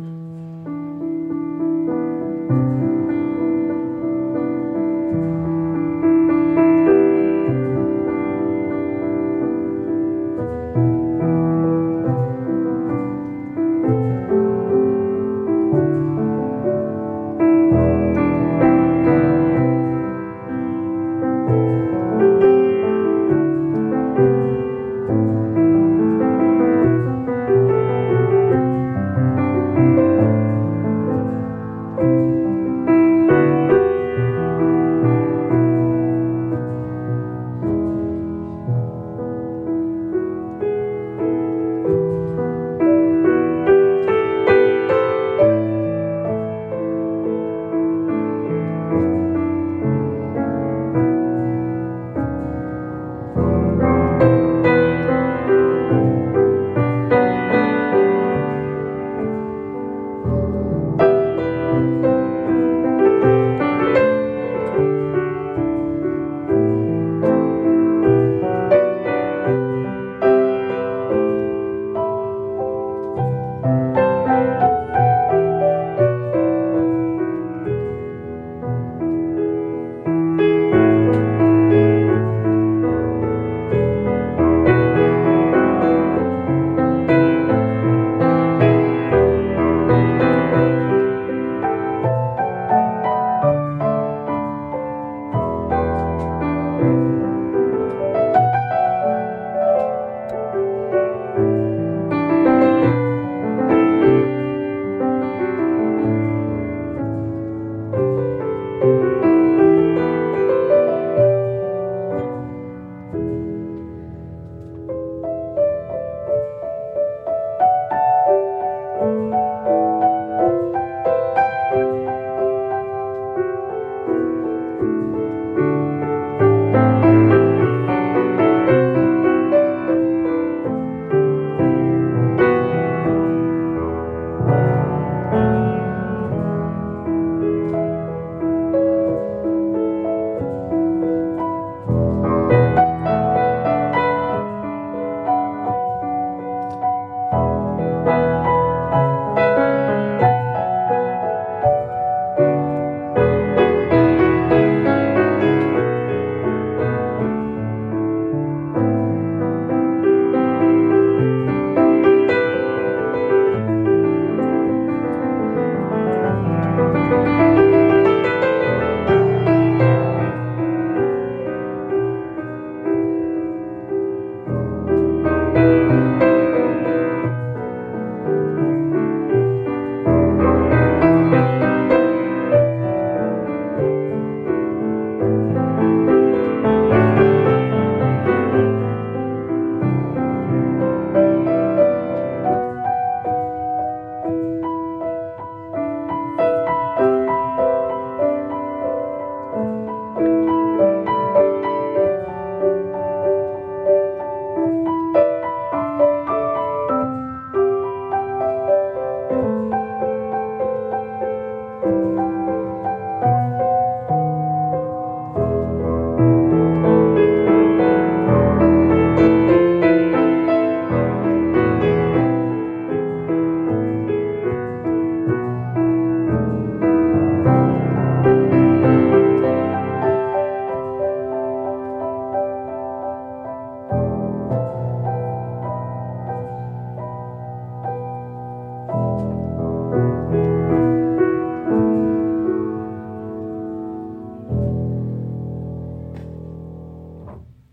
Mm.